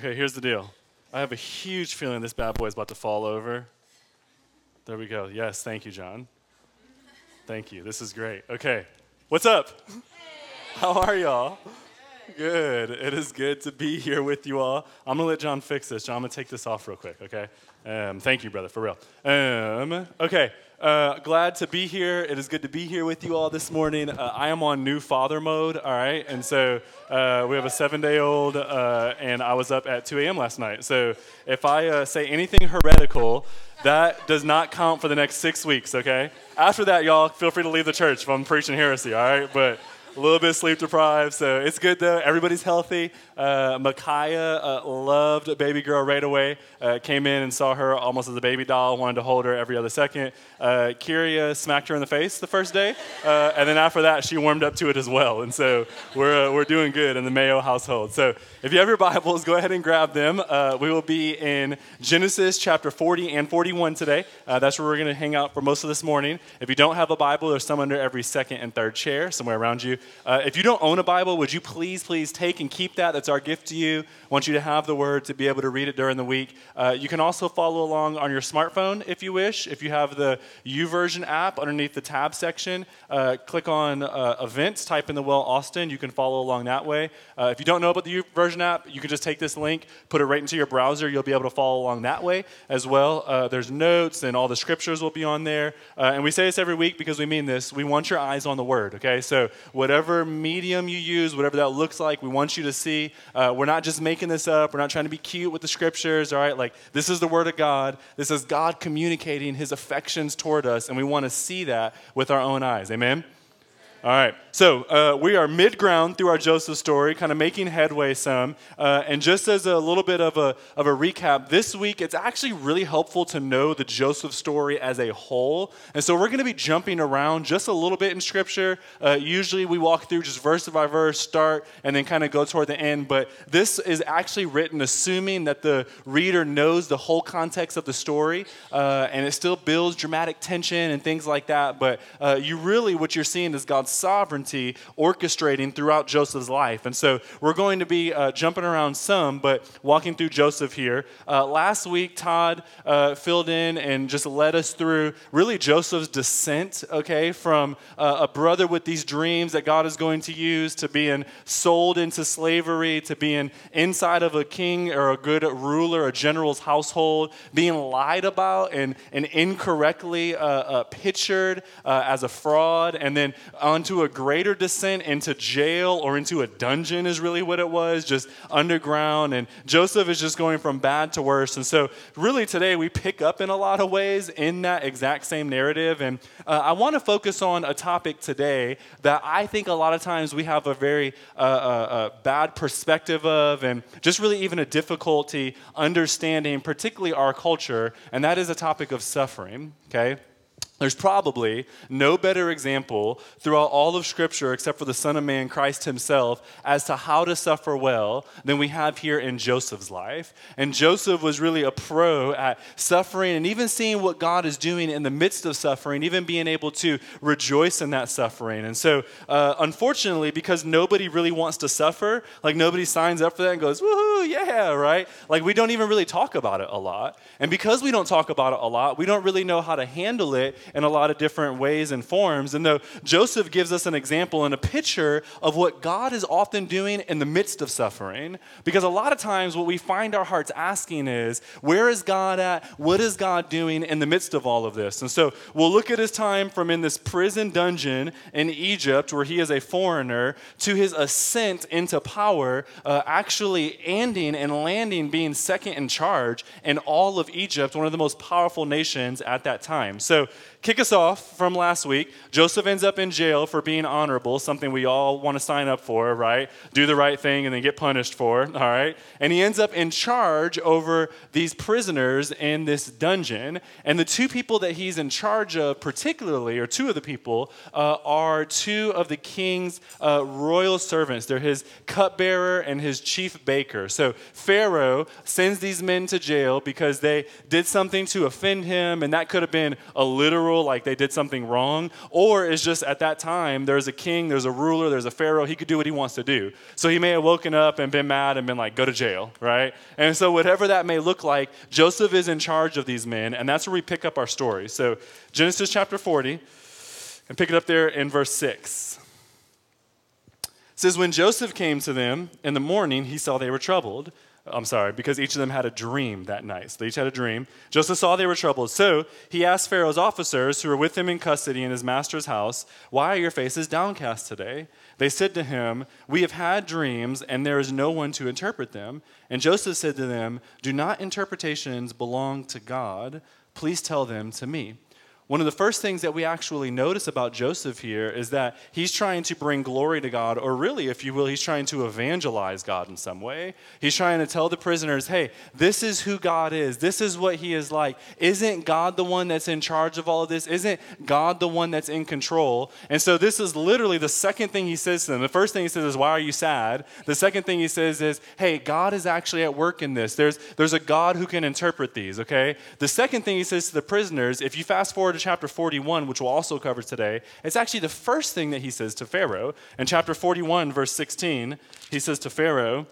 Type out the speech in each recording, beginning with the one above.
Okay, here's the deal. I have a huge feeling this bad boy is about to fall over. There we go. Yes, thank you, John. Thank you. This is great. Okay, what's up? How are y'all? Good. It is good to be here with you all. I'm gonna let John fix this. John, I'm gonna take this off real quick. Okay. Um, thank you, brother, for real. Um, okay. Uh, glad to be here. It is good to be here with you all this morning. Uh, I am on new father mode, all right? And so uh, we have a seven day old, uh, and I was up at 2 a.m. last night. So if I uh, say anything heretical, that does not count for the next six weeks, okay? After that, y'all, feel free to leave the church if I'm preaching heresy, all right? But a little bit sleep deprived, so it's good though. Everybody's healthy. Uh, Micaiah uh, loved baby girl right away. Uh, came in and saw her almost as a baby doll, wanted to hold her every other second. Uh, Kyria smacked her in the face the first day, uh, and then after that, she warmed up to it as well. And so we're, uh, we're doing good in the Mayo household. So if you have your Bibles, go ahead and grab them. Uh, we will be in Genesis chapter 40 and 41 today. that's where we're going to hang out for most of this morning. If you don't have a Bible, there's some under every second and third chair somewhere around you. if you don't own a Bible, would you please, please take and keep that? That's our gift to you. I want you to have the word to be able to read it during the week. Uh, you can also follow along on your smartphone if you wish. If you have the YouVersion app underneath the tab section, uh, click on uh, events, type in the Well Austin. You can follow along that way. Uh, if you don't know about the YouVersion app, you can just take this link, put it right into your browser. You'll be able to follow along that way as well. Uh, there's notes and all the scriptures will be on there. Uh, and we say this every week because we mean this. We want your eyes on the word, okay? So whatever medium you use, whatever that looks like, we want you to see. Uh, we're not just making this up. We're not trying to be cute with the scriptures, all right? Like, this is the word of God. This is God communicating his affections toward us, and we want to see that with our own eyes. Amen? All right. So uh, we are mid ground through our Joseph story, kind of making headway some. Uh, and just as a little bit of a, of a recap, this week it's actually really helpful to know the Joseph story as a whole. And so we're going to be jumping around just a little bit in Scripture. Uh, usually we walk through just verse by verse, start, and then kind of go toward the end. But this is actually written assuming that the reader knows the whole context of the story. Uh, and it still builds dramatic tension and things like that. But uh, you really, what you're seeing is God's sovereignty sovereignty orchestrating throughout Joseph's life. And so we're going to be uh, jumping around some, but walking through Joseph here. Uh, last week, Todd uh, filled in and just led us through really Joseph's descent, okay, from uh, a brother with these dreams that God is going to use to being sold into slavery, to being inside of a king or a good ruler, a general's household, being lied about and, and incorrectly uh, uh, pictured as a fraud, and then onto a greater descent into jail or into a dungeon, is really what it was, just underground. And Joseph is just going from bad to worse. And so, really, today we pick up in a lot of ways in that exact same narrative. And uh, I want to focus on a topic today that I think a lot of times we have a very uh, uh, uh bad perspective of, and just really even a difficulty understanding, particularly our culture, and that is a topic of suffering, okay? There's probably no better example throughout all of Scripture, except for the Son of Man, Christ Himself, as to how to suffer well than we have here in Joseph's life. And Joseph was really a pro at suffering and even seeing what God is doing in the midst of suffering, even being able to rejoice in that suffering. And so, uh, unfortunately, because nobody really wants to suffer, like nobody signs up for that and goes, woohoo, yeah, right? Like we don't even really talk about it a lot. And because we don't talk about it a lot, we don't really know how to handle it in a lot of different ways and forms. And though Joseph gives us an example and a picture of what God is often doing in the midst of suffering, because a lot of times what we find our hearts asking is, where is God at? What is God doing in the midst of all of this? And so we'll look at his time from in this prison dungeon in Egypt, where he is a foreigner, to his ascent into power, uh, actually ending and landing being second in charge in all of Egypt, one of the most powerful nations at that time. So kick us off from last week, Joseph ends up in jail for being honorable, something we all want to sign up for, right? Do the right thing and then get punished for, all right? And he ends up in charge over these prisoners in this dungeon. And the two people that he's in charge of, particularly, or two of the people, uh, are two of the king's uh, royal servants. They're his cupbearer and his chief baker. So Pharaoh sends these men to jail because they did something to offend him, and that could have been a literal like they did something wrong, or is just at that time there's a king, there's a ruler, there's a pharaoh, he could do what he wants to do. So he may have woken up and been mad and been like, go to jail, right? And so, whatever that may look like, Joseph is in charge of these men, and that's where we pick up our story. So, Genesis chapter 40, and pick it up there in verse 6. It says, When Joseph came to them in the morning, he saw they were troubled. I'm sorry, because each of them had a dream that night. So they each had a dream. Joseph saw they were troubled. So he asked Pharaoh's officers who were with him in custody in his master's house, Why are your faces downcast today? They said to him, We have had dreams, and there is no one to interpret them. And Joseph said to them, Do not interpretations belong to God? Please tell them to me. One of the first things that we actually notice about Joseph here is that he's trying to bring glory to God, or really, if you will, he's trying to evangelize God in some way. He's trying to tell the prisoners, hey, this is who God is. This is what he is like. Isn't God the one that's in charge of all of this? Isn't God the one that's in control? And so, this is literally the second thing he says to them. The first thing he says is, why are you sad? The second thing he says is, hey, God is actually at work in this. There's, there's a God who can interpret these, okay? The second thing he says to the prisoners, if you fast forward chapter 41, which we'll also cover today, it's actually the first thing that he says to Pharaoh. In chapter 41, verse 16, he says to Pharaoh,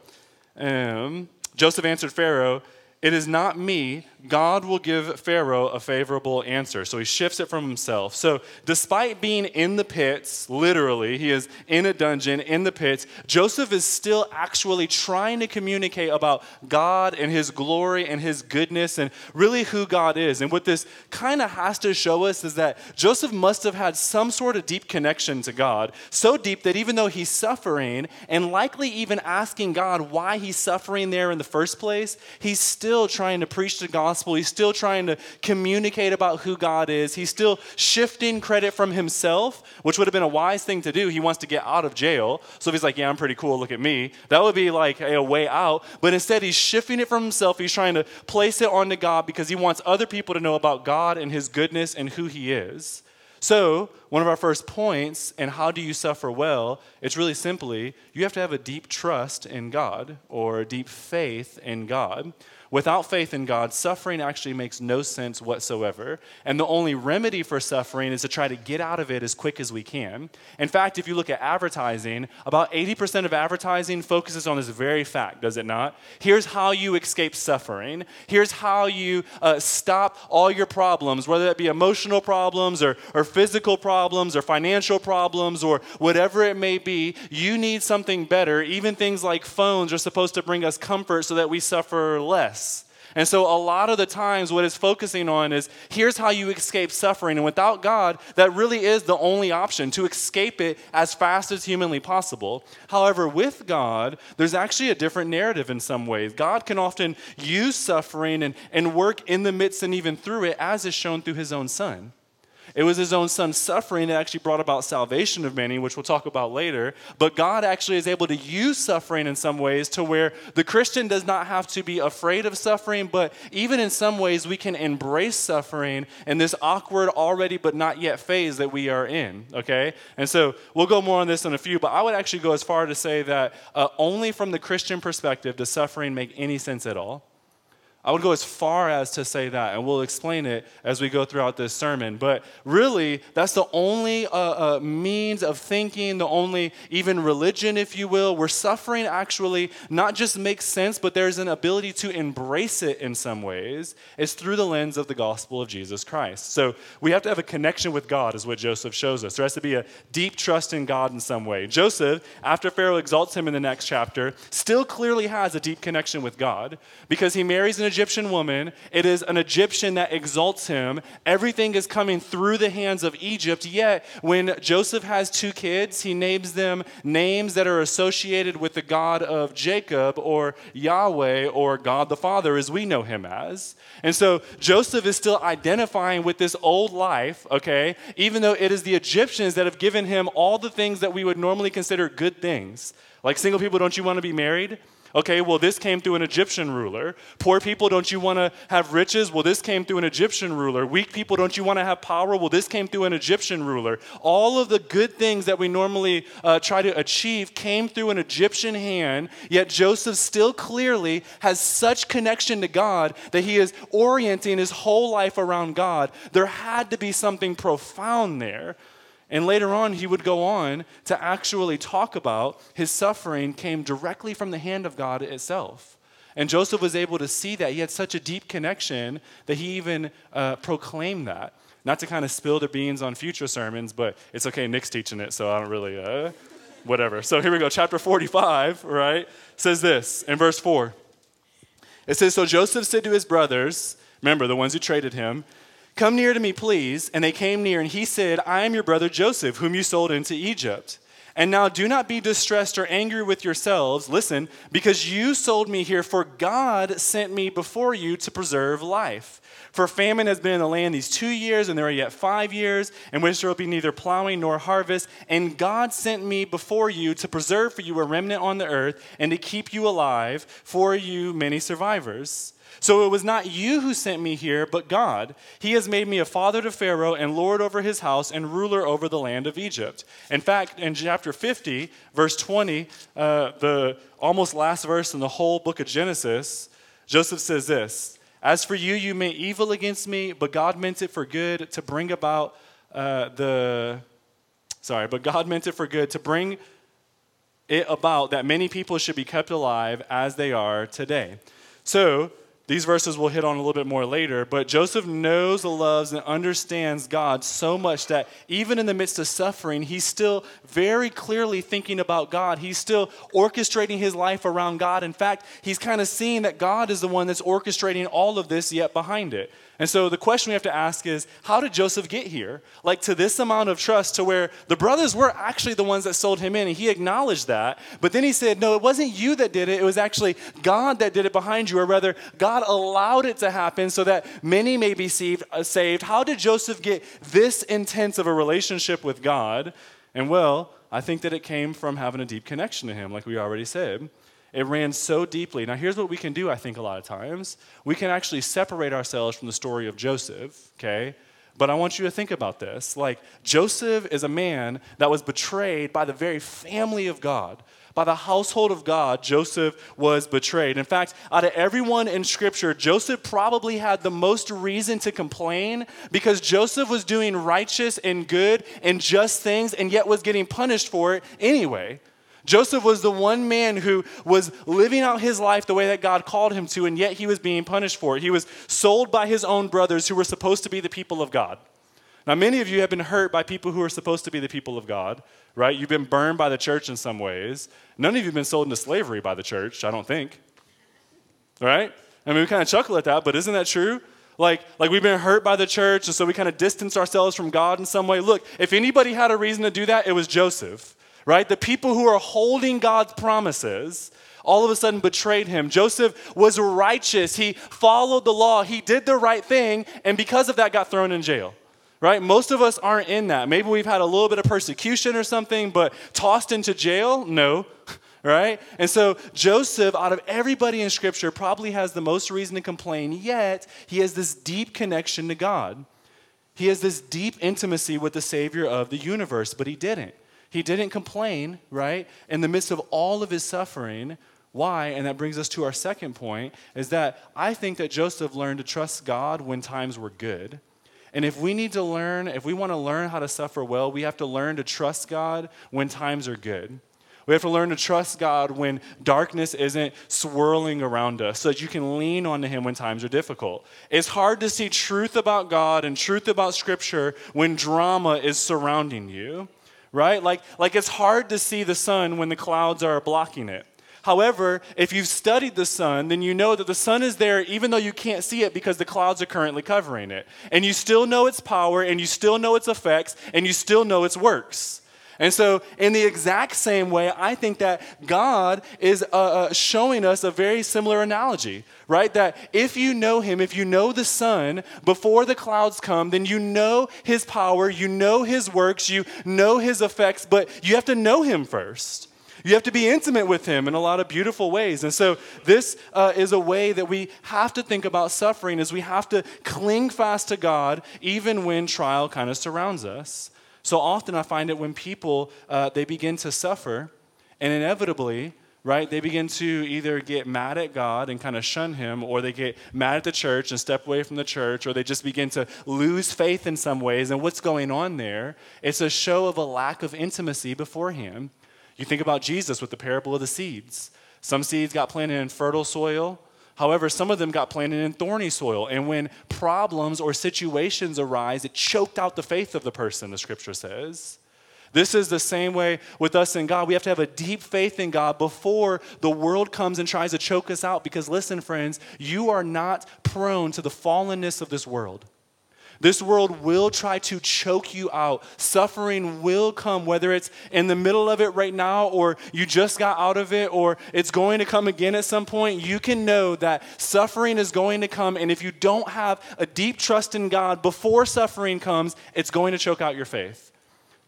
um, Joseph answered Pharaoh, It is not me, God will give Pharaoh a favorable answer. So he shifts it from himself. So, despite being in the pits, literally, he is in a dungeon in the pits, Joseph is still actually trying to communicate about God and his glory and his goodness and really who God is. And what this kind of has to show us is that Joseph must have had some sort of deep connection to God, so deep that even though he's suffering and likely even asking God why he's suffering there in the first place, he's still trying to preach to God gospel. He's still trying to communicate about who God is. He's still shifting credit from himself, which would have been a wise thing to do. He wants to get out of jail. So if he's like, yeah, I'm pretty cool, look at me, that would be like a way out. But instead, he's shifting it from himself. He's trying to place it onto God because he wants other people to know about God and his goodness and who he is. So, one of our first points, and how do you suffer well? It's really simply you have to have a deep trust in God or a deep faith in God. Without faith in God, suffering actually makes no sense whatsoever. And the only remedy for suffering is to try to get out of it as quick as we can. In fact, if you look at advertising, about 80% of advertising focuses on this very fact, does it not? Here's how you escape suffering. Here's how you uh, stop all your problems, whether that be emotional problems or, or physical problems or financial problems or whatever it may be. You need something better. Even things like phones are supposed to bring us comfort so that we suffer less. And so, a lot of the times, what it's focusing on is here's how you escape suffering. And without God, that really is the only option to escape it as fast as humanly possible. However, with God, there's actually a different narrative in some ways. God can often use suffering and, and work in the midst and even through it, as is shown through his own son. It was his own son's suffering that actually brought about salvation of many, which we'll talk about later. But God actually is able to use suffering in some ways to where the Christian does not have to be afraid of suffering, but even in some ways, we can embrace suffering in this awkward, already but not yet phase that we are in, okay? And so we'll go more on this in a few, but I would actually go as far to say that uh, only from the Christian perspective does suffering make any sense at all. I would go as far as to say that, and we'll explain it as we go throughout this sermon. But really, that's the only uh, uh, means of thinking, the only even religion, if you will, where suffering actually not just makes sense, but there's an ability to embrace it in some ways, is through the lens of the gospel of Jesus Christ. So we have to have a connection with God, is what Joseph shows us. There has to be a deep trust in God in some way. Joseph, after Pharaoh exalts him in the next chapter, still clearly has a deep connection with God because he marries an Egyptian woman. It is an Egyptian that exalts him. Everything is coming through the hands of Egypt. Yet, when Joseph has two kids, he names them names that are associated with the God of Jacob or Yahweh or God the Father, as we know him as. And so Joseph is still identifying with this old life, okay, even though it is the Egyptians that have given him all the things that we would normally consider good things. Like single people, don't you want to be married? Okay, well, this came through an Egyptian ruler. Poor people, don't you want to have riches? Well, this came through an Egyptian ruler. Weak people, don't you want to have power? Well, this came through an Egyptian ruler. All of the good things that we normally uh, try to achieve came through an Egyptian hand, yet Joseph still clearly has such connection to God that he is orienting his whole life around God. There had to be something profound there. And later on, he would go on to actually talk about his suffering came directly from the hand of God itself. And Joseph was able to see that. He had such a deep connection that he even uh, proclaimed that. Not to kind of spill the beans on future sermons, but it's okay, Nick's teaching it, so I don't really, uh, whatever. So here we go. Chapter 45, right, says this in verse 4. It says, So Joseph said to his brothers, remember the ones who traded him, Come near to me, please. And they came near, and he said, I am your brother Joseph, whom you sold into Egypt. And now do not be distressed or angry with yourselves, listen, because you sold me here, for God sent me before you to preserve life. For famine has been in the land these two years, and there are yet five years, in which there will be neither plowing nor harvest. And God sent me before you to preserve for you a remnant on the earth, and to keep you alive, for you many survivors. So it was not you who sent me here, but God. He has made me a father to Pharaoh and lord over his house and ruler over the land of Egypt. In fact, in chapter 50, verse 20, uh, the almost last verse in the whole book of Genesis, Joseph says this As for you, you meant evil against me, but God meant it for good to bring about uh, the. Sorry, but God meant it for good to bring it about that many people should be kept alive as they are today. So, these verses we'll hit on a little bit more later, but Joseph knows, loves, and understands God so much that even in the midst of suffering, he's still very clearly thinking about God. He's still orchestrating his life around God. In fact, he's kind of seeing that God is the one that's orchestrating all of this yet behind it. And so the question we have to ask is how did Joseph get here? Like to this amount of trust to where the brothers were actually the ones that sold him in, and he acknowledged that. But then he said, No, it wasn't you that did it, it was actually God that did it behind you, or rather, God allowed it to happen so that many may be uh, saved. How did Joseph get this intense of a relationship with God? And well, I think that it came from having a deep connection to him, like we already said. It ran so deeply. Now, here's what we can do, I think, a lot of times. We can actually separate ourselves from the story of Joseph, okay? But I want you to think about this. Like, Joseph is a man that was betrayed by the very family of God. By the household of God, Joseph was betrayed. In fact, out of everyone in Scripture, Joseph probably had the most reason to complain because Joseph was doing righteous and good and just things and yet was getting punished for it anyway. Joseph was the one man who was living out his life the way that God called him to, and yet he was being punished for it. He was sold by his own brothers who were supposed to be the people of God. Now, many of you have been hurt by people who are supposed to be the people of God, right? You've been burned by the church in some ways. None of you have been sold into slavery by the church, I don't think. Right? I mean, we kind of chuckle at that, but isn't that true? Like, like we've been hurt by the church, and so we kind of distance ourselves from God in some way. Look, if anybody had a reason to do that, it was Joseph right? The people who are holding God's promises all of a sudden betrayed him. Joseph was righteous. He followed the law. He did the right thing, and because of that, got thrown in jail. Right? Most of us aren't in that. Maybe we've had a little bit of persecution or something, but tossed into jail? No. Right? And so Joseph, out of everybody in Scripture, probably has the most reason to complain, yet he has this deep connection to God. He has this deep intimacy with the Savior of the universe, but he didn't. He didn't complain, right? In the midst of all of his suffering. Why? And that brings us to our second point is that I think that Joseph learned to trust God when times were good. And if we need to learn, if we want to learn how to suffer well, we have to learn to trust God when times are good. We have to learn to trust God when darkness isn't swirling around us so that you can lean onto Him when times are difficult. It's hard to see truth about God and truth about Scripture when drama is surrounding you right? Like, like it's hard to see the sun when the clouds are blocking it. However, if you've studied the sun, then you know that the sun is there even though you can't see it because the clouds are currently covering it. And you still know its power, and you still know its effects, and you still know its works. And so, in the exact same way, I think that God is uh, uh, showing us a very similar analogy, right? That if you know Him, if you know the sun before the clouds come, then you know His power, you know His works, you know His effects, but you have to know Him first. You have to be intimate with Him in a lot of beautiful ways. And so, this uh, is a way that we have to think about suffering, is we have to cling fast to God even when trial kind of surrounds us. So often I find it when people, uh, they begin to suffer, and inevitably, right, they begin to either get mad at God and kind of shun Him, or they get mad at the church and step away from the church, or they just begin to lose faith in some ways. And what's going on there? It's a show of a lack of intimacy before Him. You think about Jesus with the parable of the seeds. Some seeds got planted in fertile soil, However, some of them got planted in thorny soil. And when problems or situations arise, it choked out the faith of the person, the scripture says. This is the same way with us and God. We have to have a deep faith in God before the world comes and tries to choke us out. Because listen, friends, you are not prone to the fallenness of this world. This world will try to choke you out. Suffering will come, whether it's in the middle of it right now, or you just got out of it, or it's going to come again at some point. You can know that suffering is going to come, and if you don't have a deep trust in God before suffering comes, it's going to choke out your faith.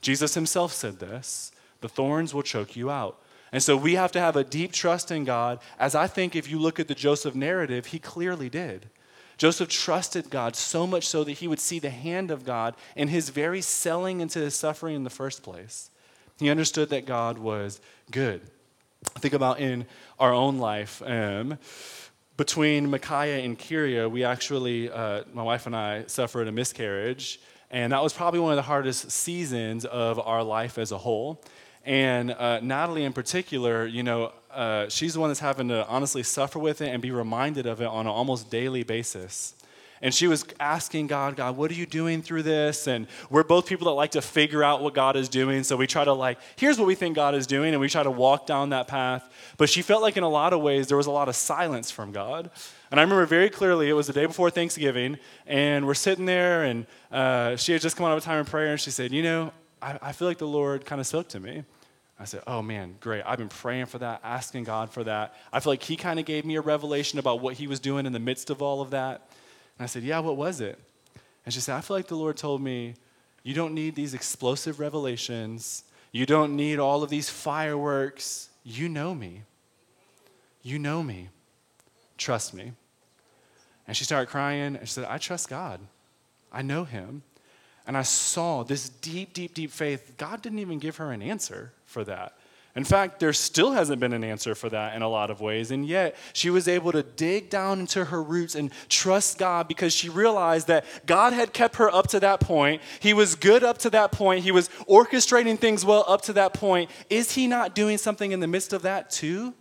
Jesus himself said this the thorns will choke you out. And so we have to have a deep trust in God, as I think if you look at the Joseph narrative, he clearly did. Joseph trusted God so much so that he would see the hand of God in his very selling into his suffering in the first place. He understood that God was good. Think about in our own life. Um, between Micaiah and Kyria, we actually, uh, my wife and I, suffered a miscarriage. And that was probably one of the hardest seasons of our life as a whole. And uh, Natalie, in particular, you know, uh, she's the one that's having to honestly suffer with it and be reminded of it on an almost daily basis. And she was asking God, God, what are you doing through this? And we're both people that like to figure out what God is doing. So we try to, like, here's what we think God is doing, and we try to walk down that path. But she felt like in a lot of ways there was a lot of silence from God. And I remember very clearly it was the day before Thanksgiving, and we're sitting there, and uh, she had just come out of a time of prayer, and she said, You know, I, I feel like the Lord kind of spoke to me. I said, Oh man, great. I've been praying for that, asking God for that. I feel like He kind of gave me a revelation about what He was doing in the midst of all of that. And I said, Yeah, what was it? And she said, I feel like the Lord told me, You don't need these explosive revelations. You don't need all of these fireworks. You know me. You know me. Trust me. And she started crying and she said, I trust God. I know Him. And I saw this deep, deep, deep faith. God didn't even give her an answer for that. In fact, there still hasn't been an answer for that in a lot of ways. And yet, she was able to dig down into her roots and trust God because she realized that God had kept her up to that point. He was good up to that point. He was orchestrating things well up to that point. Is He not doing something in the midst of that too?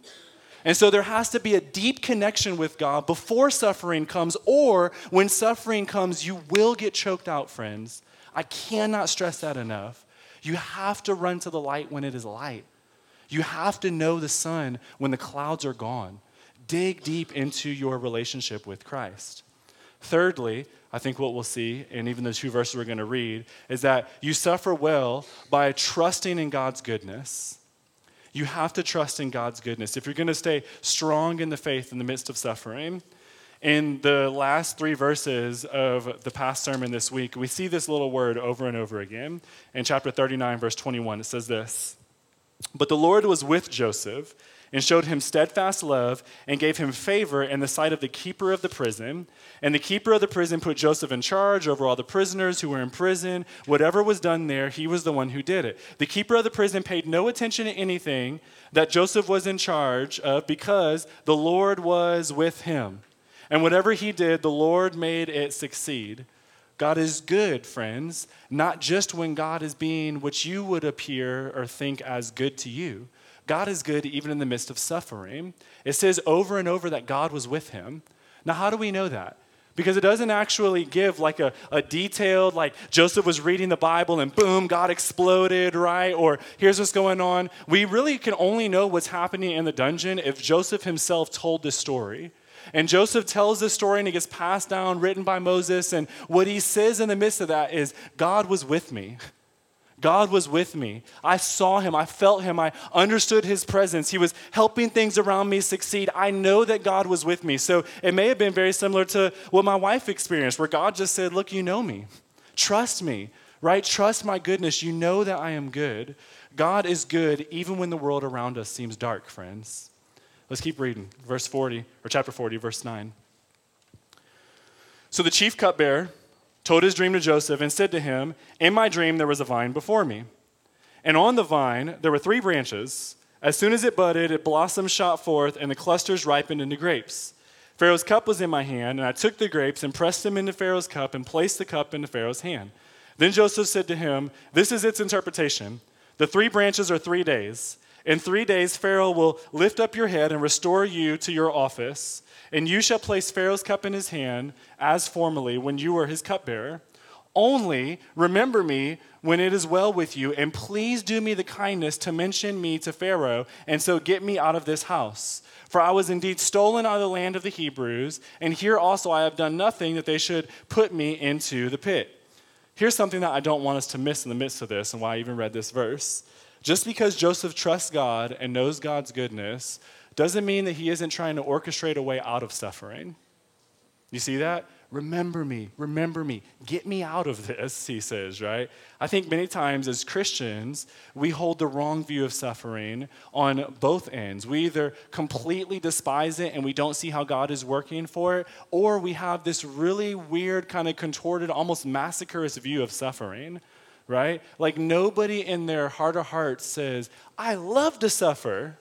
And so there has to be a deep connection with God before suffering comes, or when suffering comes, you will get choked out, friends. I cannot stress that enough. You have to run to the light when it is light. You have to know the sun when the clouds are gone. Dig deep into your relationship with Christ. Thirdly, I think what we'll see, and even the two verses we're going to read, is that you suffer well by trusting in God's goodness. You have to trust in God's goodness. If you're going to stay strong in the faith in the midst of suffering, in the last three verses of the past sermon this week, we see this little word over and over again. In chapter 39, verse 21, it says this But the Lord was with Joseph and showed him steadfast love and gave him favor in the sight of the keeper of the prison. And the keeper of the prison put Joseph in charge over all the prisoners who were in prison. Whatever was done there, he was the one who did it. The keeper of the prison paid no attention to anything that Joseph was in charge of because the Lord was with him. And whatever he did, the Lord made it succeed. God is good, friends, not just when God is being what you would appear or think as good to you. God is good even in the midst of suffering. It says over and over that God was with him. Now, how do we know that? Because it doesn't actually give like a, a detailed, like Joseph was reading the Bible and boom, God exploded, right? Or here's what's going on. We really can only know what's happening in the dungeon if Joseph himself told this story. And Joseph tells this story and it gets passed down, written by Moses. And what he says in the midst of that is, God was with me. God was with me. I saw him. I felt him. I understood his presence. He was helping things around me succeed. I know that God was with me. So it may have been very similar to what my wife experienced, where God just said, Look, you know me. Trust me, right? Trust my goodness. You know that I am good. God is good even when the world around us seems dark, friends. Let's keep reading. Verse 40, or chapter 40, verse 9. So the chief cupbearer told his dream to Joseph and said to him, In my dream there was a vine before me. And on the vine there were three branches. As soon as it budded, it blossoms shot forth, and the clusters ripened into grapes. Pharaoh's cup was in my hand, and I took the grapes and pressed them into Pharaoh's cup and placed the cup into Pharaoh's hand. Then Joseph said to him, This is its interpretation. The three branches are three days. In three days, Pharaoh will lift up your head and restore you to your office, and you shall place Pharaoh's cup in his hand as formerly when you were his cupbearer. Only remember me when it is well with you, and please do me the kindness to mention me to Pharaoh, and so get me out of this house. For I was indeed stolen out of the land of the Hebrews, and here also I have done nothing that they should put me into the pit. Here's something that I don't want us to miss in the midst of this, and why I even read this verse. Just because Joseph trusts God and knows God's goodness doesn't mean that he isn't trying to orchestrate a way out of suffering. You see that? Remember me, remember me, get me out of this, he says, right? I think many times as Christians, we hold the wrong view of suffering on both ends. We either completely despise it and we don't see how God is working for it, or we have this really weird, kind of contorted, almost masochist view of suffering, right? Like nobody in their heart of hearts says, I love to suffer,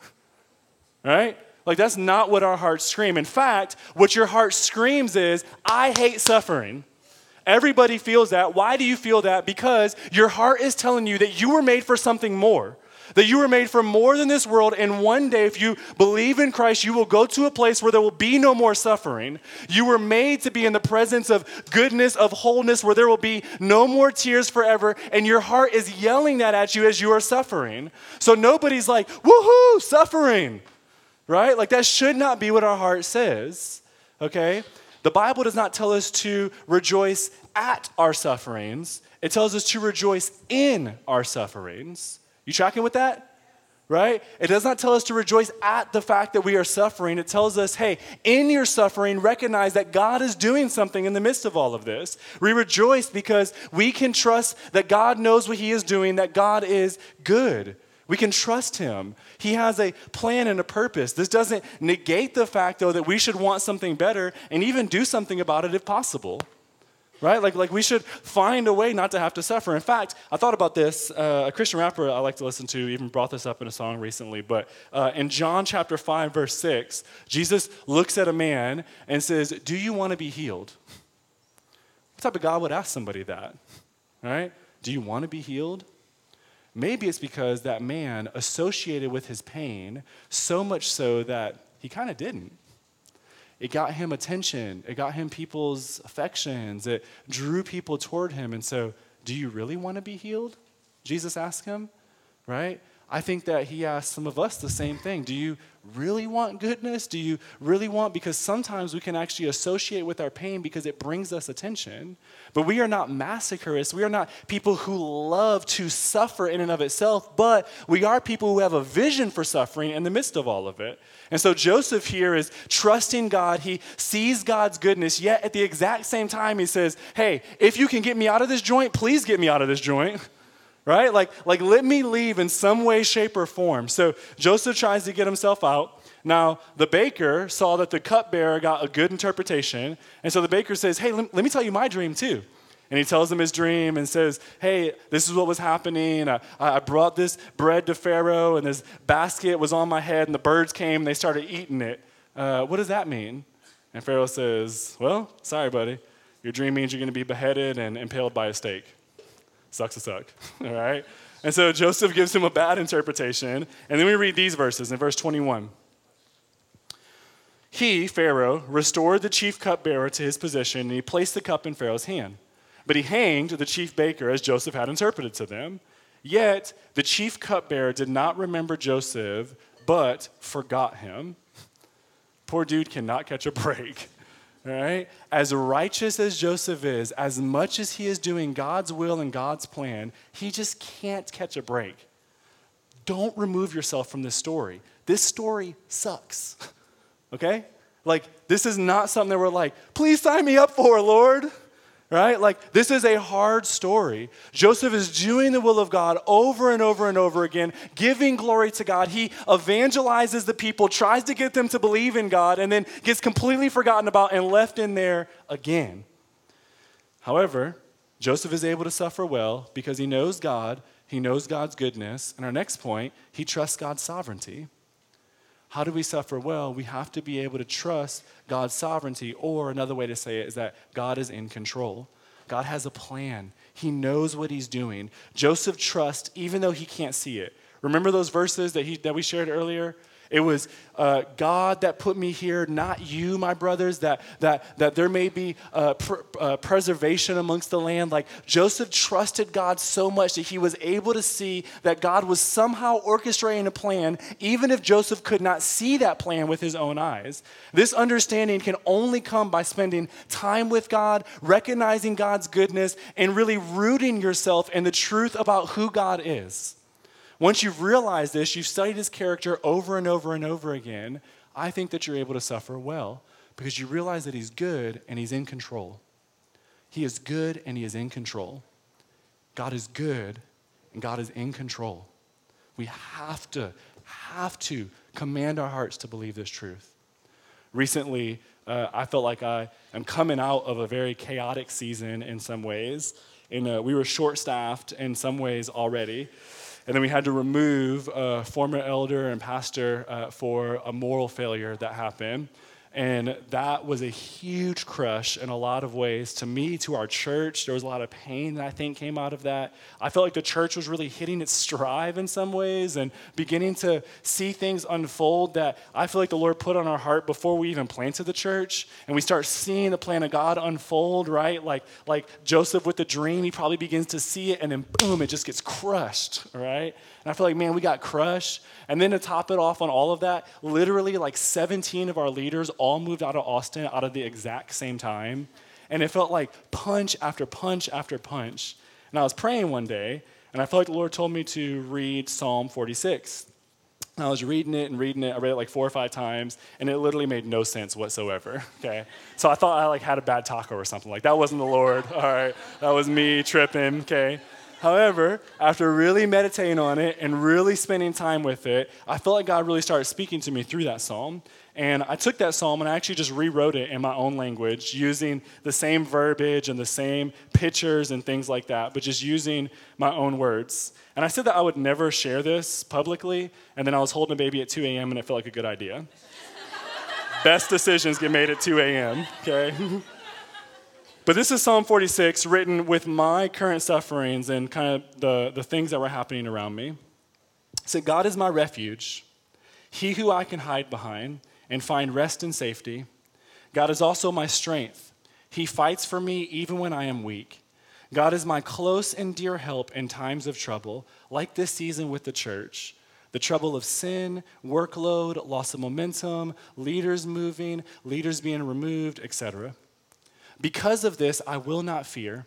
right? Like, that's not what our hearts scream. In fact, what your heart screams is, I hate suffering. Everybody feels that. Why do you feel that? Because your heart is telling you that you were made for something more. That you were made for more than this world, and one day, if you believe in Christ, you will go to a place where there will be no more suffering. You were made to be in the presence of goodness, of wholeness, where there will be no more tears forever, and your heart is yelling that at you as you are suffering. So nobody's like, woohoo, suffering right? Like that should not be what our heart says, okay? The Bible does not tell us to rejoice at our sufferings, it tells us to rejoice in our sufferings. You tracking with that? Right? It does not tell us to rejoice at the fact that we are suffering. It tells us, hey, in your suffering, recognize that God is doing something in the midst of all of this. We rejoice because we can trust that God knows what He is doing, that God is good. We can trust him. He has a plan and a purpose. This doesn't negate the fact, though, that we should want something better and even do something about it if possible. Right? Like, like we should find a way not to have to suffer. In fact, I thought about this. Uh, a Christian rapper I like to listen to even brought this up in a song recently. But uh, in John chapter 5, verse 6, Jesus looks at a man and says, Do you want to be healed? What type of God would ask somebody that? Right? Do you want to be healed? Maybe it's because that man associated with his pain so much so that he kind of didn't. It got him attention, it got him people's affections, it drew people toward him. And so, do you really want to be healed? Jesus asked him, right? I think that he asked some of us the same thing. Do you really want goodness? Do you really want, because sometimes we can actually associate with our pain because it brings us attention. But we are not masochists. We are not people who love to suffer in and of itself, but we are people who have a vision for suffering in the midst of all of it. And so Joseph here is trusting God. He sees God's goodness, yet at the exact same time, he says, Hey, if you can get me out of this joint, please get me out of this joint. right? Like, like let me leave in some way, shape, or form. So Joseph tries to get himself out. Now, the baker saw that the cupbearer got a good interpretation. And so the baker says, Hey, let, me tell you my dream too. And he tells him his dream and says, Hey, this is what was happening. I, I brought this bread to Pharaoh, and this basket was on my head, and the birds came and they started eating it. Uh, what does that mean? And Pharaoh says, Well, sorry, buddy. Your dream means you're going to be beheaded and impaled by a stake sucks to suck, all right? And so Joseph gives him a bad interpretation. And then we read these verses in verse 21. He, Pharaoh, restored the chief cupbearer to his position, and he placed the cup in Pharaoh's hand. But he hanged the chief baker as Joseph had interpreted to them. Yet the chief cupbearer did not remember Joseph, but forgot him. Poor dude cannot catch a break. Right, As righteous as Joseph is, as much as he is doing God's will and God's plan, he just can't catch a break. Don't remove yourself from this story. This story sucks. okay? Like, this is not something that we're like, please sign me up for, Lord. Right? Like, this is a hard story. Joseph is doing the will of God over and over and over again, giving glory to God. He evangelizes the people, tries to get them to believe in God, and then gets completely forgotten about and left in there again. However, Joseph is able to suffer well because he knows God, he knows God's goodness. And our next point, he trusts God's sovereignty. How do we suffer well? We have to be able to trust God's sovereignty, or another way to say it is that God is in control. God has a plan. He knows what he's doing. Joseph trusts even though he can't see it. Remember those verses that, he, that we shared earlier? It was uh, God that put me here, not you, my brothers, that, that, that there may be uh, pr- uh, preservation amongst the land. Like Joseph trusted God so much that he was able to see that God was somehow orchestrating a plan, even if Joseph could not see that plan with his own eyes. This understanding can only come by spending time with God, recognizing God's goodness, and really rooting yourself in the truth about who God is. Once you've realized this, you've studied his character over and over and over again, I think that you're able to suffer well because you realize that he's good and he's in control. He is good and he is in control. God is good and God is in control. We have to, have to command our hearts to believe this truth. Recently, uh, I felt like I am coming out of a very chaotic season in some ways. And uh, we were short staffed in some ways already. And then we had to remove a former elder and pastor uh, for a moral failure that happened. And that was a huge crush in a lot of ways to me, to our church. There was a lot of pain that I think came out of that. I felt like the church was really hitting its stride in some ways and beginning to see things unfold that I feel like the Lord put on our heart before we even planted the church. And we start seeing the plan of God unfold, right? Like, like Joseph with the dream, he probably begins to see it and then boom, it just gets crushed, right? And I feel like, man, we got crushed. And then to top it off on all of that, literally like 17 of our leaders all moved out of Austin out of the exact same time. And it felt like punch after punch after punch. And I was praying one day, and I felt like the Lord told me to read Psalm 46. And I was reading it and reading it. I read it like four or five times, and it literally made no sense whatsoever. Okay, so I thought I like had a bad taco or something. Like that wasn't the Lord. All right, that was me tripping. Okay, However, after really meditating on it and really spending time with it, I felt like God really started speaking to me through that psalm. And I took that psalm and I actually just rewrote it in my own language using the same verbiage and the same pictures and things like that, but just using my own words. And I said that I would never share this publicly, and then I was holding a baby at 2 a.m. and it felt like a good idea. Best decisions get made at 2 a.m., okay? But this is Psalm 46, written with my current sufferings and kind of the, the things that were happening around me. It said, God is my refuge, he who I can hide behind and find rest and safety. God is also my strength. He fights for me even when I am weak. God is my close and dear help in times of trouble, like this season with the church. The trouble of sin, workload, loss of momentum, leaders moving, leaders being removed, etc. Because of this, I will not fear.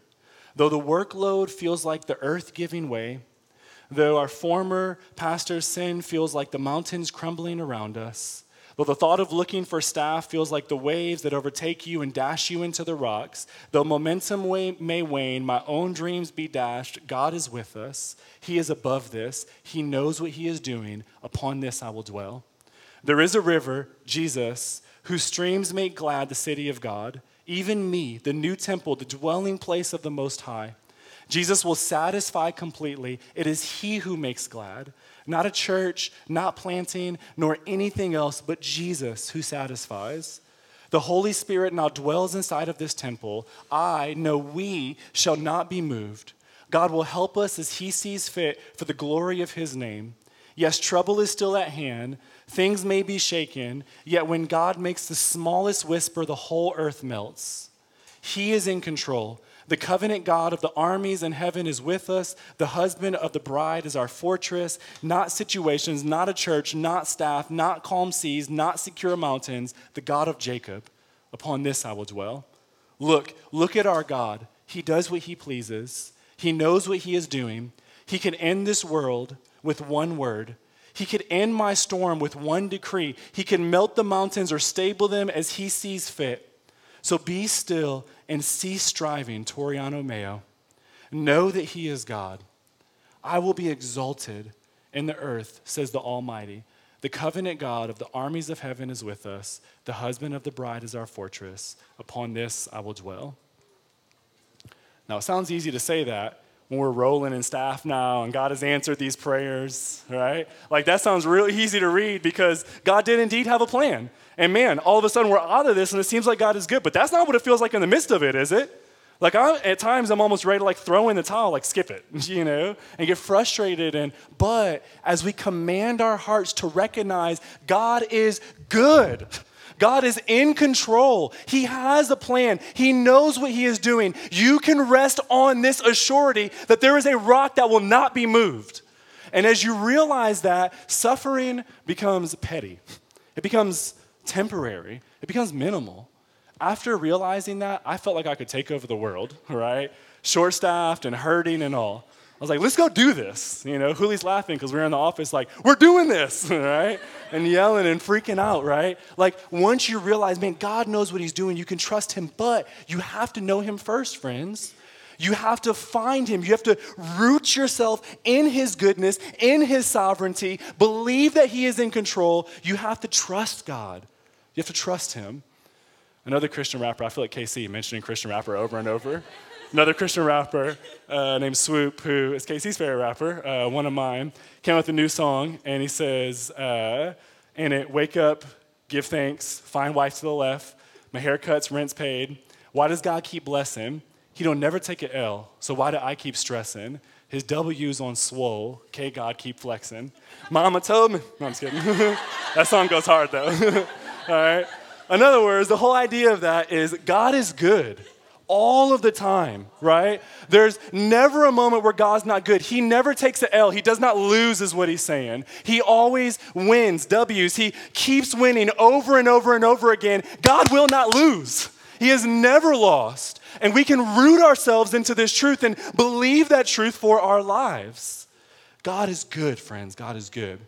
Though the workload feels like the earth giving way, though our former pastor's sin feels like the mountains crumbling around us, though the thought of looking for staff feels like the waves that overtake you and dash you into the rocks, though momentum may wane, my own dreams be dashed, God is with us. He is above this. He knows what He is doing. Upon this I will dwell. There is a river, Jesus, whose streams make glad the city of God even me, the new temple, the dwelling place of the Most High. Jesus will satisfy completely. It is He who makes glad. Not a church, not planting, nor anything else, but Jesus who satisfies. The Holy Spirit now dwells inside of this temple. I know we shall not be moved. God will help us as He sees fit for the glory of His name. Yes, trouble is still at hand, Things may be shaken, yet when God makes the smallest whisper, the whole earth melts. He is in control. The covenant God of the armies in heaven is with us. The husband of the bride is our fortress. Not situations, not a church, not staff, not calm seas, not secure mountains. The God of Jacob. Upon this I will dwell. Look, look at our God. He does what he pleases, he knows what he is doing. He can end this world with one word he could end my storm with one decree. He can melt the mountains or stable them as he sees fit. So be still and cease striving, Toriano Mayo. Know that he is God. I will be exalted in the earth, says the Almighty. The covenant God of the armies of heaven is with us. The husband of the bride is our fortress. Upon this I will dwell. Now, it sounds easy to say that when we're rolling in staff now and God has answered these prayers, right? Like that sounds really easy to read because God did indeed have a plan. And man, all of a sudden we're out of this and it seems like God is good, but that's not what it feels like in the midst of it, is it? Like I, at times, I'm almost ready to like throw in the towel, like skip it, you know, and get frustrated. And but as we command our hearts to recognize God is good. God is in control. He has a plan. He knows what He is doing. You can rest on this assurity that there is a rock that will not be moved. And as you realize that, suffering becomes petty, it becomes temporary, it becomes minimal after realizing that, I felt like I could take over the world, right? Short staffed and hurting and all. I was like, let's go do this. You know, Huli's laughing because we are in the office, like, we're doing this, right? And yelling and freaking out, right? Like, once you realize, man, God knows what He's doing, you can trust Him, but you have to know Him first, friends. You have to find Him. You have to root yourself in His goodness, in His sovereignty, believe that He is in control. You have to trust God. You have to trust Him. Another Christian rapper, I feel like KC mentioning Christian rapper over and over. Another Christian rapper uh, named Swoop, who is KC's favorite rapper, uh, one of mine, came out with a new song, and he says uh, it, Wake up, give thanks, find wife to the left, my haircut's rent's paid. Why does God keep blessing? He don't never take an L, so why do I keep stressing? His W's on swole, K God keep flexing. Mama told me, no, I'm just kidding. that song goes hard though. All right. In other words, the whole idea of that is God is good all of the time, right? There's never a moment where God's not good. He never takes an L. He does not lose, is what he's saying. He always wins, W's. He keeps winning over and over and over again. God will not lose. He has never lost. And we can root ourselves into this truth and believe that truth for our lives. God is good, friends. God is good.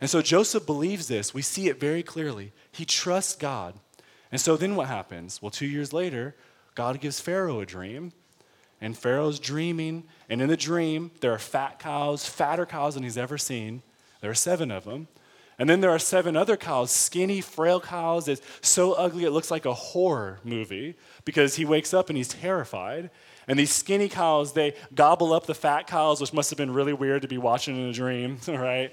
And so Joseph believes this. We see it very clearly. He trusts God. And so then what happens? Well, two years later, God gives Pharaoh a dream. And Pharaoh's dreaming. And in the dream, there are fat cows, fatter cows than he's ever seen. There are seven of them. And then there are seven other cows, skinny, frail cows. It's so ugly it looks like a horror movie because he wakes up and he's terrified. And these skinny cows, they gobble up the fat cows, which must have been really weird to be watching in a dream, right?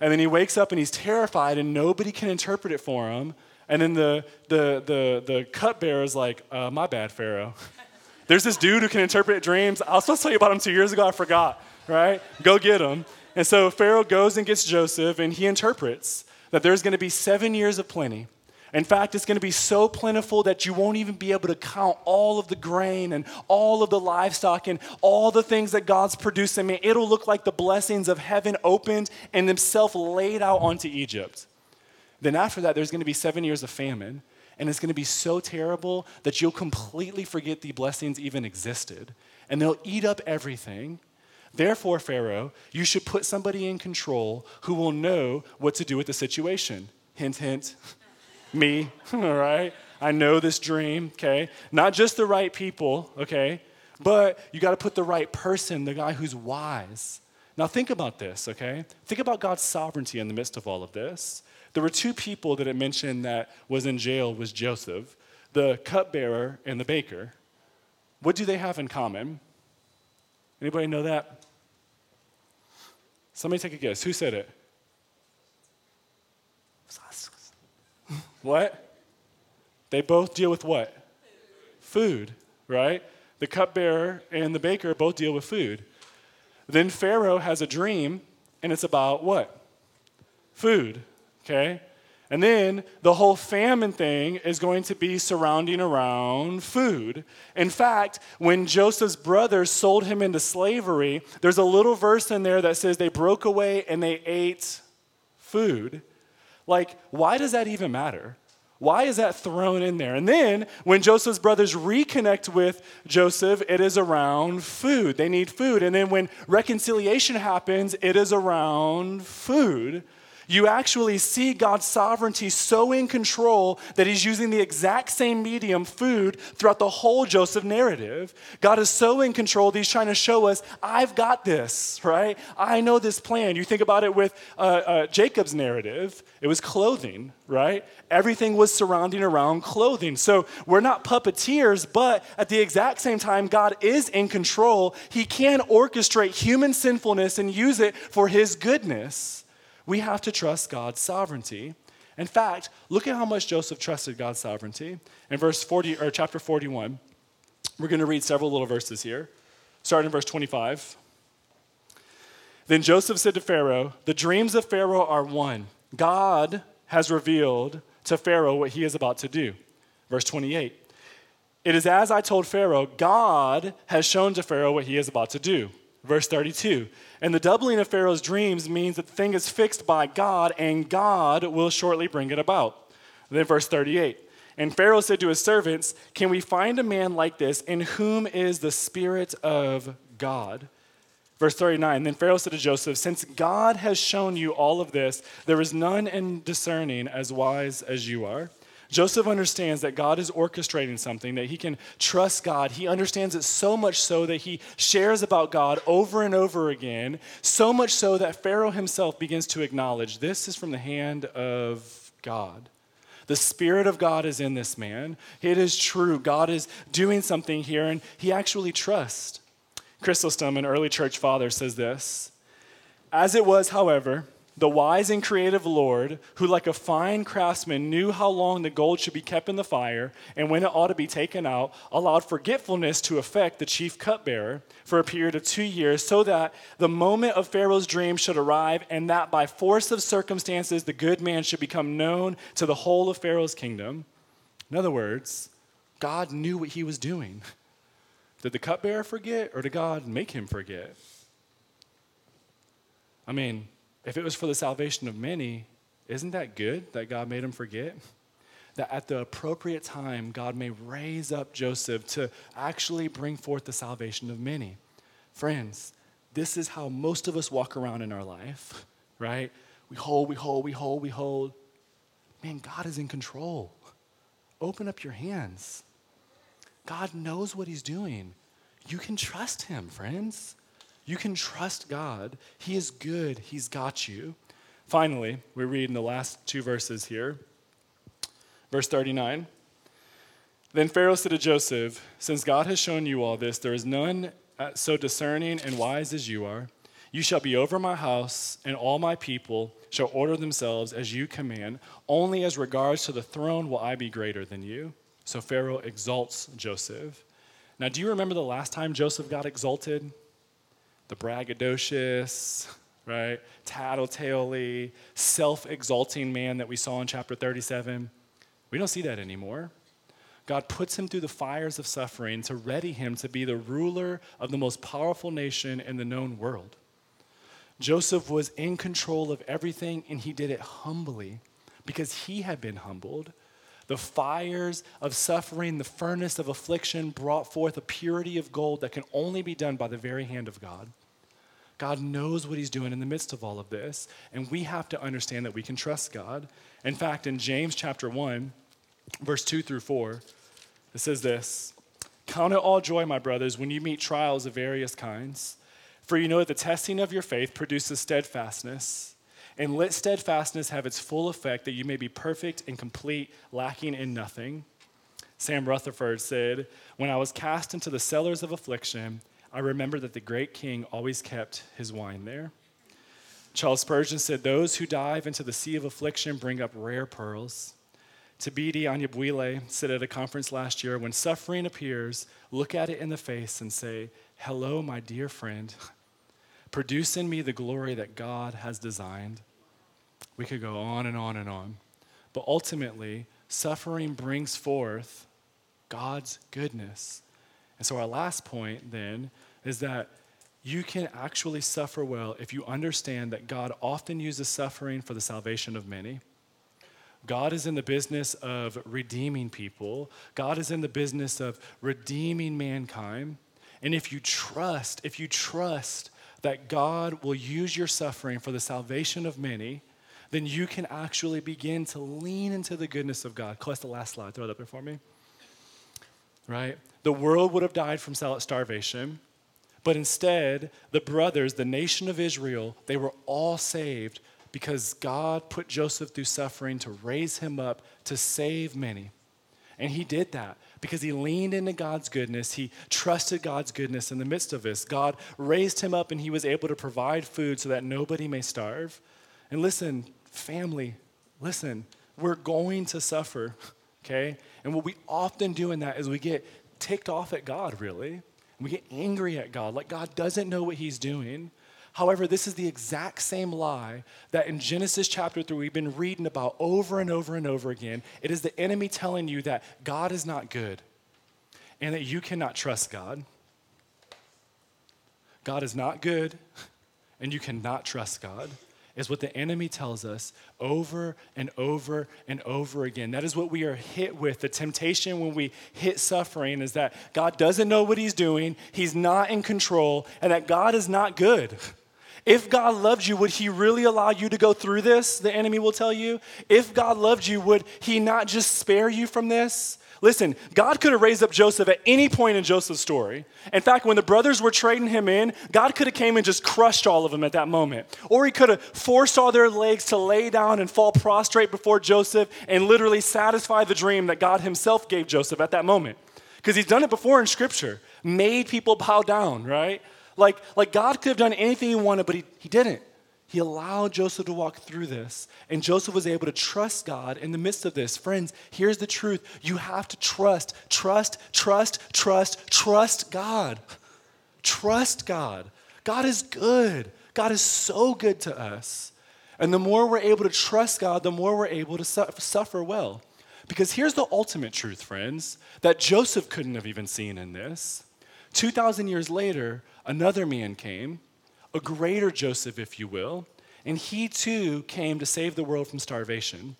And then he wakes up and he's terrified, and nobody can interpret it for him. And then the, the, the, the cupbearer is like, uh, My bad, Pharaoh. There's this dude who can interpret dreams. I was supposed to tell you about him two years ago. I forgot, right? Go get him. And so Pharaoh goes and gets Joseph, and he interprets that there's going to be seven years of plenty. In fact, it's going to be so plentiful that you won't even be able to count all of the grain and all of the livestock and all the things that God's producing. I it'll look like the blessings of heaven opened and Himself laid out onto Egypt. Then, after that, there's going to be seven years of famine, and it's going to be so terrible that you'll completely forget the blessings even existed, and they'll eat up everything. Therefore, Pharaoh, you should put somebody in control who will know what to do with the situation. Hint, hint me, all right? I know this dream, okay? Not just the right people, okay? But you got to put the right person, the guy who's wise. Now think about this, okay? Think about God's sovereignty in the midst of all of this. There were two people that it mentioned that was in jail was Joseph, the cupbearer and the baker. What do they have in common? Anybody know that? Somebody take a guess. Who said it? What? They both deal with what? Food, right? The cupbearer and the baker both deal with food. Then Pharaoh has a dream, and it's about what? Food, okay? And then the whole famine thing is going to be surrounding around food. In fact, when Joseph's brothers sold him into slavery, there's a little verse in there that says they broke away and they ate food. Like, why does that even matter? Why is that thrown in there? And then when Joseph's brothers reconnect with Joseph, it is around food. They need food. And then when reconciliation happens, it is around food. You actually see God's sovereignty so in control that he's using the exact same medium, food, throughout the whole Joseph narrative. God is so in control that he's trying to show us, I've got this, right? I know this plan. You think about it with uh, uh, Jacob's narrative, it was clothing, right? Everything was surrounding around clothing. So we're not puppeteers, but at the exact same time, God is in control. He can orchestrate human sinfulness and use it for his goodness. We have to trust God's sovereignty. In fact, look at how much Joseph trusted God's sovereignty. In verse 40 or chapter 41, we're going to read several little verses here. Starting in verse 25. Then Joseph said to Pharaoh, The dreams of Pharaoh are one. God has revealed to Pharaoh what he is about to do. Verse 28. It is as I told Pharaoh, God has shown to Pharaoh what he is about to do. Verse 32. And the doubling of Pharaoh's dreams means that the thing is fixed by God, and God will shortly bring it about. Then, verse 38. And Pharaoh said to his servants, Can we find a man like this in whom is the Spirit of God? Verse 39 Then Pharaoh said to Joseph, Since God has shown you all of this, there is none in discerning as wise as you are. Joseph understands that God is orchestrating something, that he can trust God. He understands it so much so that he shares about God over and over again, so much so that Pharaoh himself begins to acknowledge this is from the hand of God. The Spirit of God is in this man. It is true. God is doing something here, and he actually trusts. Chrysostom, an early church father, says this As it was, however, the wise and creative Lord, who, like a fine craftsman, knew how long the gold should be kept in the fire and when it ought to be taken out, allowed forgetfulness to affect the chief cupbearer for a period of two years, so that the moment of Pharaoh's dream should arrive, and that by force of circumstances the good man should become known to the whole of Pharaoh's kingdom. In other words, God knew what he was doing. Did the cupbearer forget, or did God make him forget? I mean, if it was for the salvation of many, isn't that good that God made him forget? That at the appropriate time, God may raise up Joseph to actually bring forth the salvation of many. Friends, this is how most of us walk around in our life, right? We hold, we hold, we hold, we hold. Man, God is in control. Open up your hands. God knows what He's doing. You can trust Him, friends. You can trust God. He is good, He's got you. Finally, we read in the last two verses here. Verse 39. Then Pharaoh said to Joseph, Since God has shown you all this, there is none uh, so discerning and wise as you are. You shall be over my house, and all my people shall order themselves as you command. Only as regards to the throne will I be greater than you. So Pharaoh exalts Joseph. Now, do you remember the last time Joseph got exalted? The braggadocious, right, tattletale self exalting man that we saw in chapter 37. We don't see that anymore. God puts him through the fires of suffering to ready him to be the ruler of the most powerful nation in the known world. Joseph was in control of everything and he did it humbly because he had been humbled. The fires of suffering, the furnace of affliction brought forth a purity of gold that can only be done by the very hand of God. God knows what He's doing in the midst of all of this, and we have to understand that we can trust God. In fact, in James chapter 1, verse 2 through 4, it says this Count it all joy, my brothers, when you meet trials of various kinds, for you know that the testing of your faith produces steadfastness. And let steadfastness have its full effect, that you may be perfect and complete, lacking in nothing. Sam Rutherford said, When I was cast into the cellars of affliction, I remember that the great king always kept his wine there. Charles Spurgeon said, Those who dive into the sea of affliction bring up rare pearls. Thabiti Anyabwile said at a conference last year, When suffering appears, look at it in the face and say, Hello, my dear friend. Produce in me the glory that God has designed. We could go on and on and on. But ultimately, suffering brings forth God's goodness. And so, our last point then is that you can actually suffer well if you understand that God often uses suffering for the salvation of many. God is in the business of redeeming people, God is in the business of redeeming mankind. And if you trust, if you trust that God will use your suffering for the salvation of many, then you can actually begin to lean into the goodness of God. That's the last slide. Throw it up there for me. Right? The world would have died from starvation, but instead, the brothers, the nation of Israel, they were all saved because God put Joseph through suffering to raise him up to save many. And he did that because he leaned into God's goodness. He trusted God's goodness in the midst of this. God raised him up and he was able to provide food so that nobody may starve. And listen, family, listen, we're going to suffer, okay? And what we often do in that is we get ticked off at God, really. We get angry at God, like God doesn't know what he's doing. However, this is the exact same lie that in Genesis chapter 3 we've been reading about over and over and over again. It is the enemy telling you that God is not good and that you cannot trust God. God is not good and you cannot trust God is what the enemy tells us over and over and over again. That is what we are hit with. The temptation when we hit suffering is that God doesn't know what he's doing, he's not in control, and that God is not good. If God loved you, would He really allow you to go through this? The enemy will tell you. If God loved you, would He not just spare you from this? Listen, God could have raised up Joseph at any point in Joseph's story. In fact, when the brothers were trading him in, God could have came and just crushed all of them at that moment. Or he could have forced all their legs to lay down and fall prostrate before Joseph and literally satisfy the dream that God himself gave Joseph at that moment. Because he's done it before in scripture, made people bow down, right? Like, like God could have done anything he wanted, but he, he didn't. He allowed Joseph to walk through this, and Joseph was able to trust God in the midst of this. Friends, here's the truth you have to trust, trust, trust, trust, trust God. Trust God. God is good. God is so good to us. And the more we're able to trust God, the more we're able to su- suffer well. Because here's the ultimate truth, friends, that Joseph couldn't have even seen in this. 2,000 years later, another man came a greater Joseph, if you will, and he too came to save the world from starvation.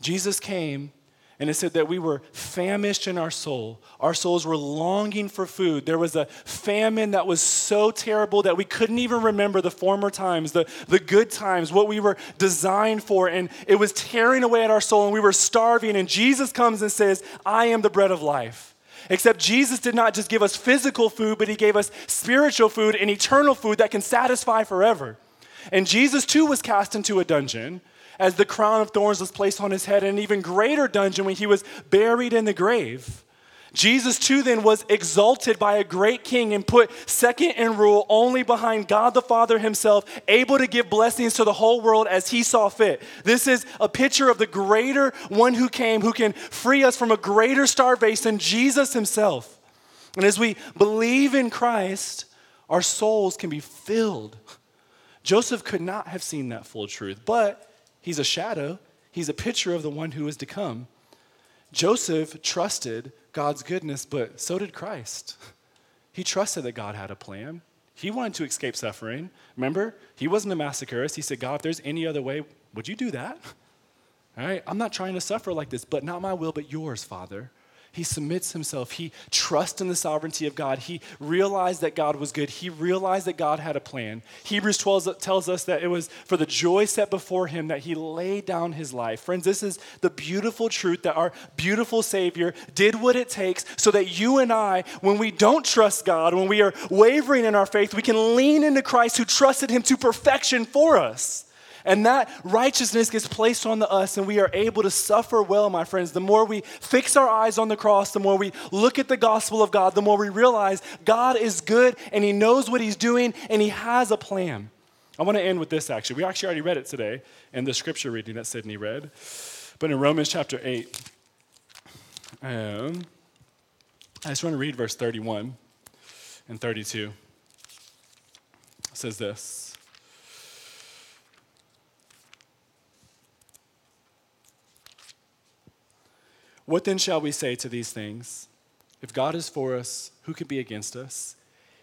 Jesus came and it said that we were famished in our soul. Our souls were longing for food. There was a famine that was so terrible that we couldn't even remember the former times, the, the good times, what we were designed for. And it was tearing away at our soul, and we were starving. And Jesus comes and says, I am the bread of life. Except Jesus did not just give us physical food, but he gave us spiritual food and eternal food that can satisfy forever. And Jesus too was cast into a dungeon as the crown of thorns was placed on his head, and an even greater dungeon when he was buried in the grave. Jesus, too, then was exalted by a great king and put second in rule only behind God the Father himself, able to give blessings to the whole world as he saw fit. This is a picture of the greater one who came, who can free us from a greater starvation, Jesus himself. And as we believe in Christ, our souls can be filled. Joseph could not have seen that full truth, but he's a shadow, he's a picture of the one who is to come. Joseph trusted God's goodness, but so did Christ. He trusted that God had a plan. He wanted to escape suffering. Remember, he wasn't a masochist. He said, God, if there's any other way, would you do that? All right, I'm not trying to suffer like this, but not my will, but yours, Father. He submits himself. He trusts in the sovereignty of God. He realized that God was good. He realized that God had a plan. Hebrews 12 tells us that it was for the joy set before him that he laid down his life. Friends, this is the beautiful truth that our beautiful Savior did what it takes so that you and I, when we don't trust God, when we are wavering in our faith, we can lean into Christ who trusted him to perfection for us. And that righteousness gets placed on us, and we are able to suffer well, my friends. The more we fix our eyes on the cross, the more we look at the gospel of God, the more we realize God is good and He knows what He's doing and He has a plan. I want to end with this actually. We actually already read it today in the scripture reading that Sydney read. But in Romans chapter 8, um, I just want to read verse 31 and 32. It says this. What then shall we say to these things? If God is for us, who can be against us?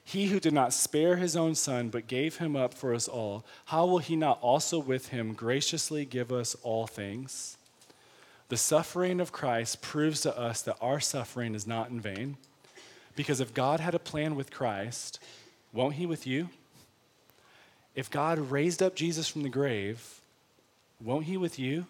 He who did not spare his own son, but gave him up for us all, how will he not also with him graciously give us all things? The suffering of Christ proves to us that our suffering is not in vain. Because if God had a plan with Christ, won't he with you? If God raised up Jesus from the grave, won't He with you?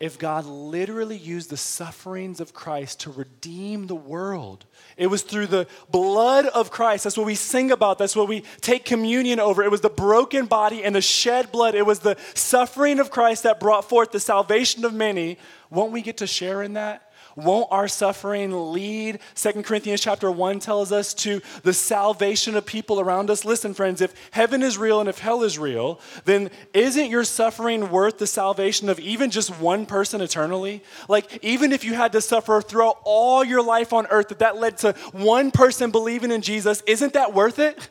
If God literally used the sufferings of Christ to redeem the world. It was through the blood of Christ. That's what we sing about. That's what we take communion over. It was the broken body and the shed blood. It was the suffering of Christ that brought forth the salvation of many. Won't we get to share in that? Won't our suffering lead, 2 Corinthians chapter 1 tells us, to the salvation of people around us? Listen, friends, if heaven is real and if hell is real, then isn't your suffering worth the salvation of even just one person eternally? Like, even if you had to suffer throughout all your life on earth, that that led to one person believing in Jesus, isn't that worth it?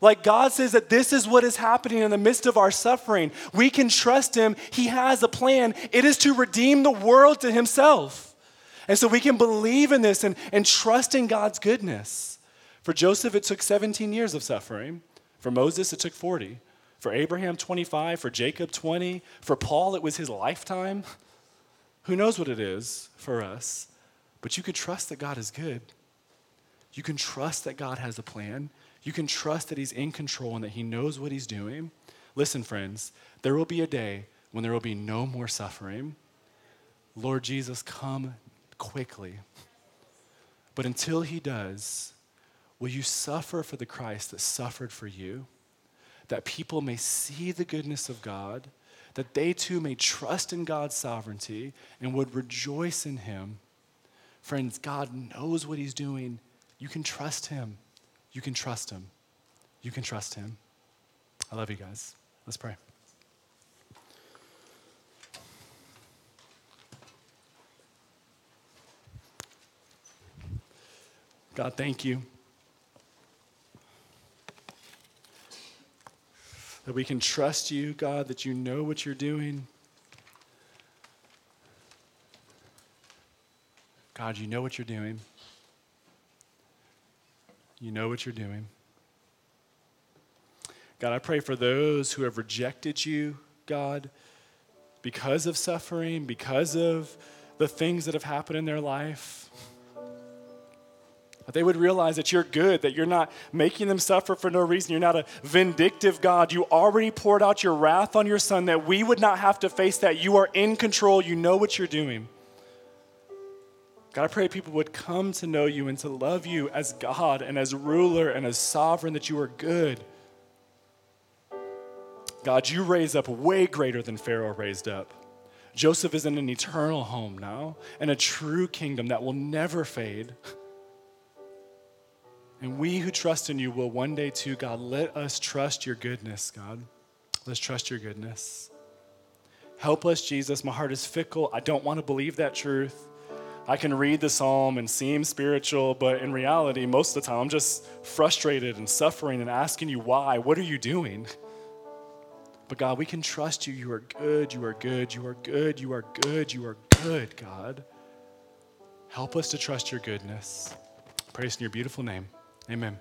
Like God says that this is what is happening in the midst of our suffering. We can trust Him. He has a plan. It is to redeem the world to Himself. And so we can believe in this and, and trust in God's goodness. For Joseph, it took 17 years of suffering. For Moses, it took 40. For Abraham, 25. For Jacob, 20. For Paul, it was his lifetime. Who knows what it is for us? But you can trust that God is good. You can trust that God has a plan. You can trust that He's in control and that He knows what He's doing. Listen, friends, there will be a day when there will be no more suffering. Lord Jesus, come quickly. But until he does, will you suffer for the Christ that suffered for you? That people may see the goodness of God, that they too may trust in God's sovereignty and would rejoice in him. Friends, God knows what he's doing. You can trust him. You can trust him. You can trust him. I love you guys. Let's pray. God, thank you. That we can trust you, God, that you know what you're doing. God, you know what you're doing. You know what you're doing. God, I pray for those who have rejected you, God, because of suffering, because of the things that have happened in their life. They would realize that you're good, that you're not making them suffer for no reason. You're not a vindictive God. You already poured out your wrath on your son that we would not have to face that. You are in control. You know what you're doing. God, I pray people would come to know you and to love you as God and as ruler and as sovereign, that you are good. God, you raise up way greater than Pharaoh raised up. Joseph is in an eternal home now and a true kingdom that will never fade. And we who trust in you will one day too, God. Let us trust your goodness, God. Let's trust your goodness. Help us, Jesus. My heart is fickle. I don't want to believe that truth. I can read the psalm and seem spiritual, but in reality, most of the time, I'm just frustrated and suffering and asking you why. What are you doing? But God, we can trust you. You are good. You are good. You are good. You are good. You are good, God. Help us to trust your goodness. Praise in your beautiful name. Amen.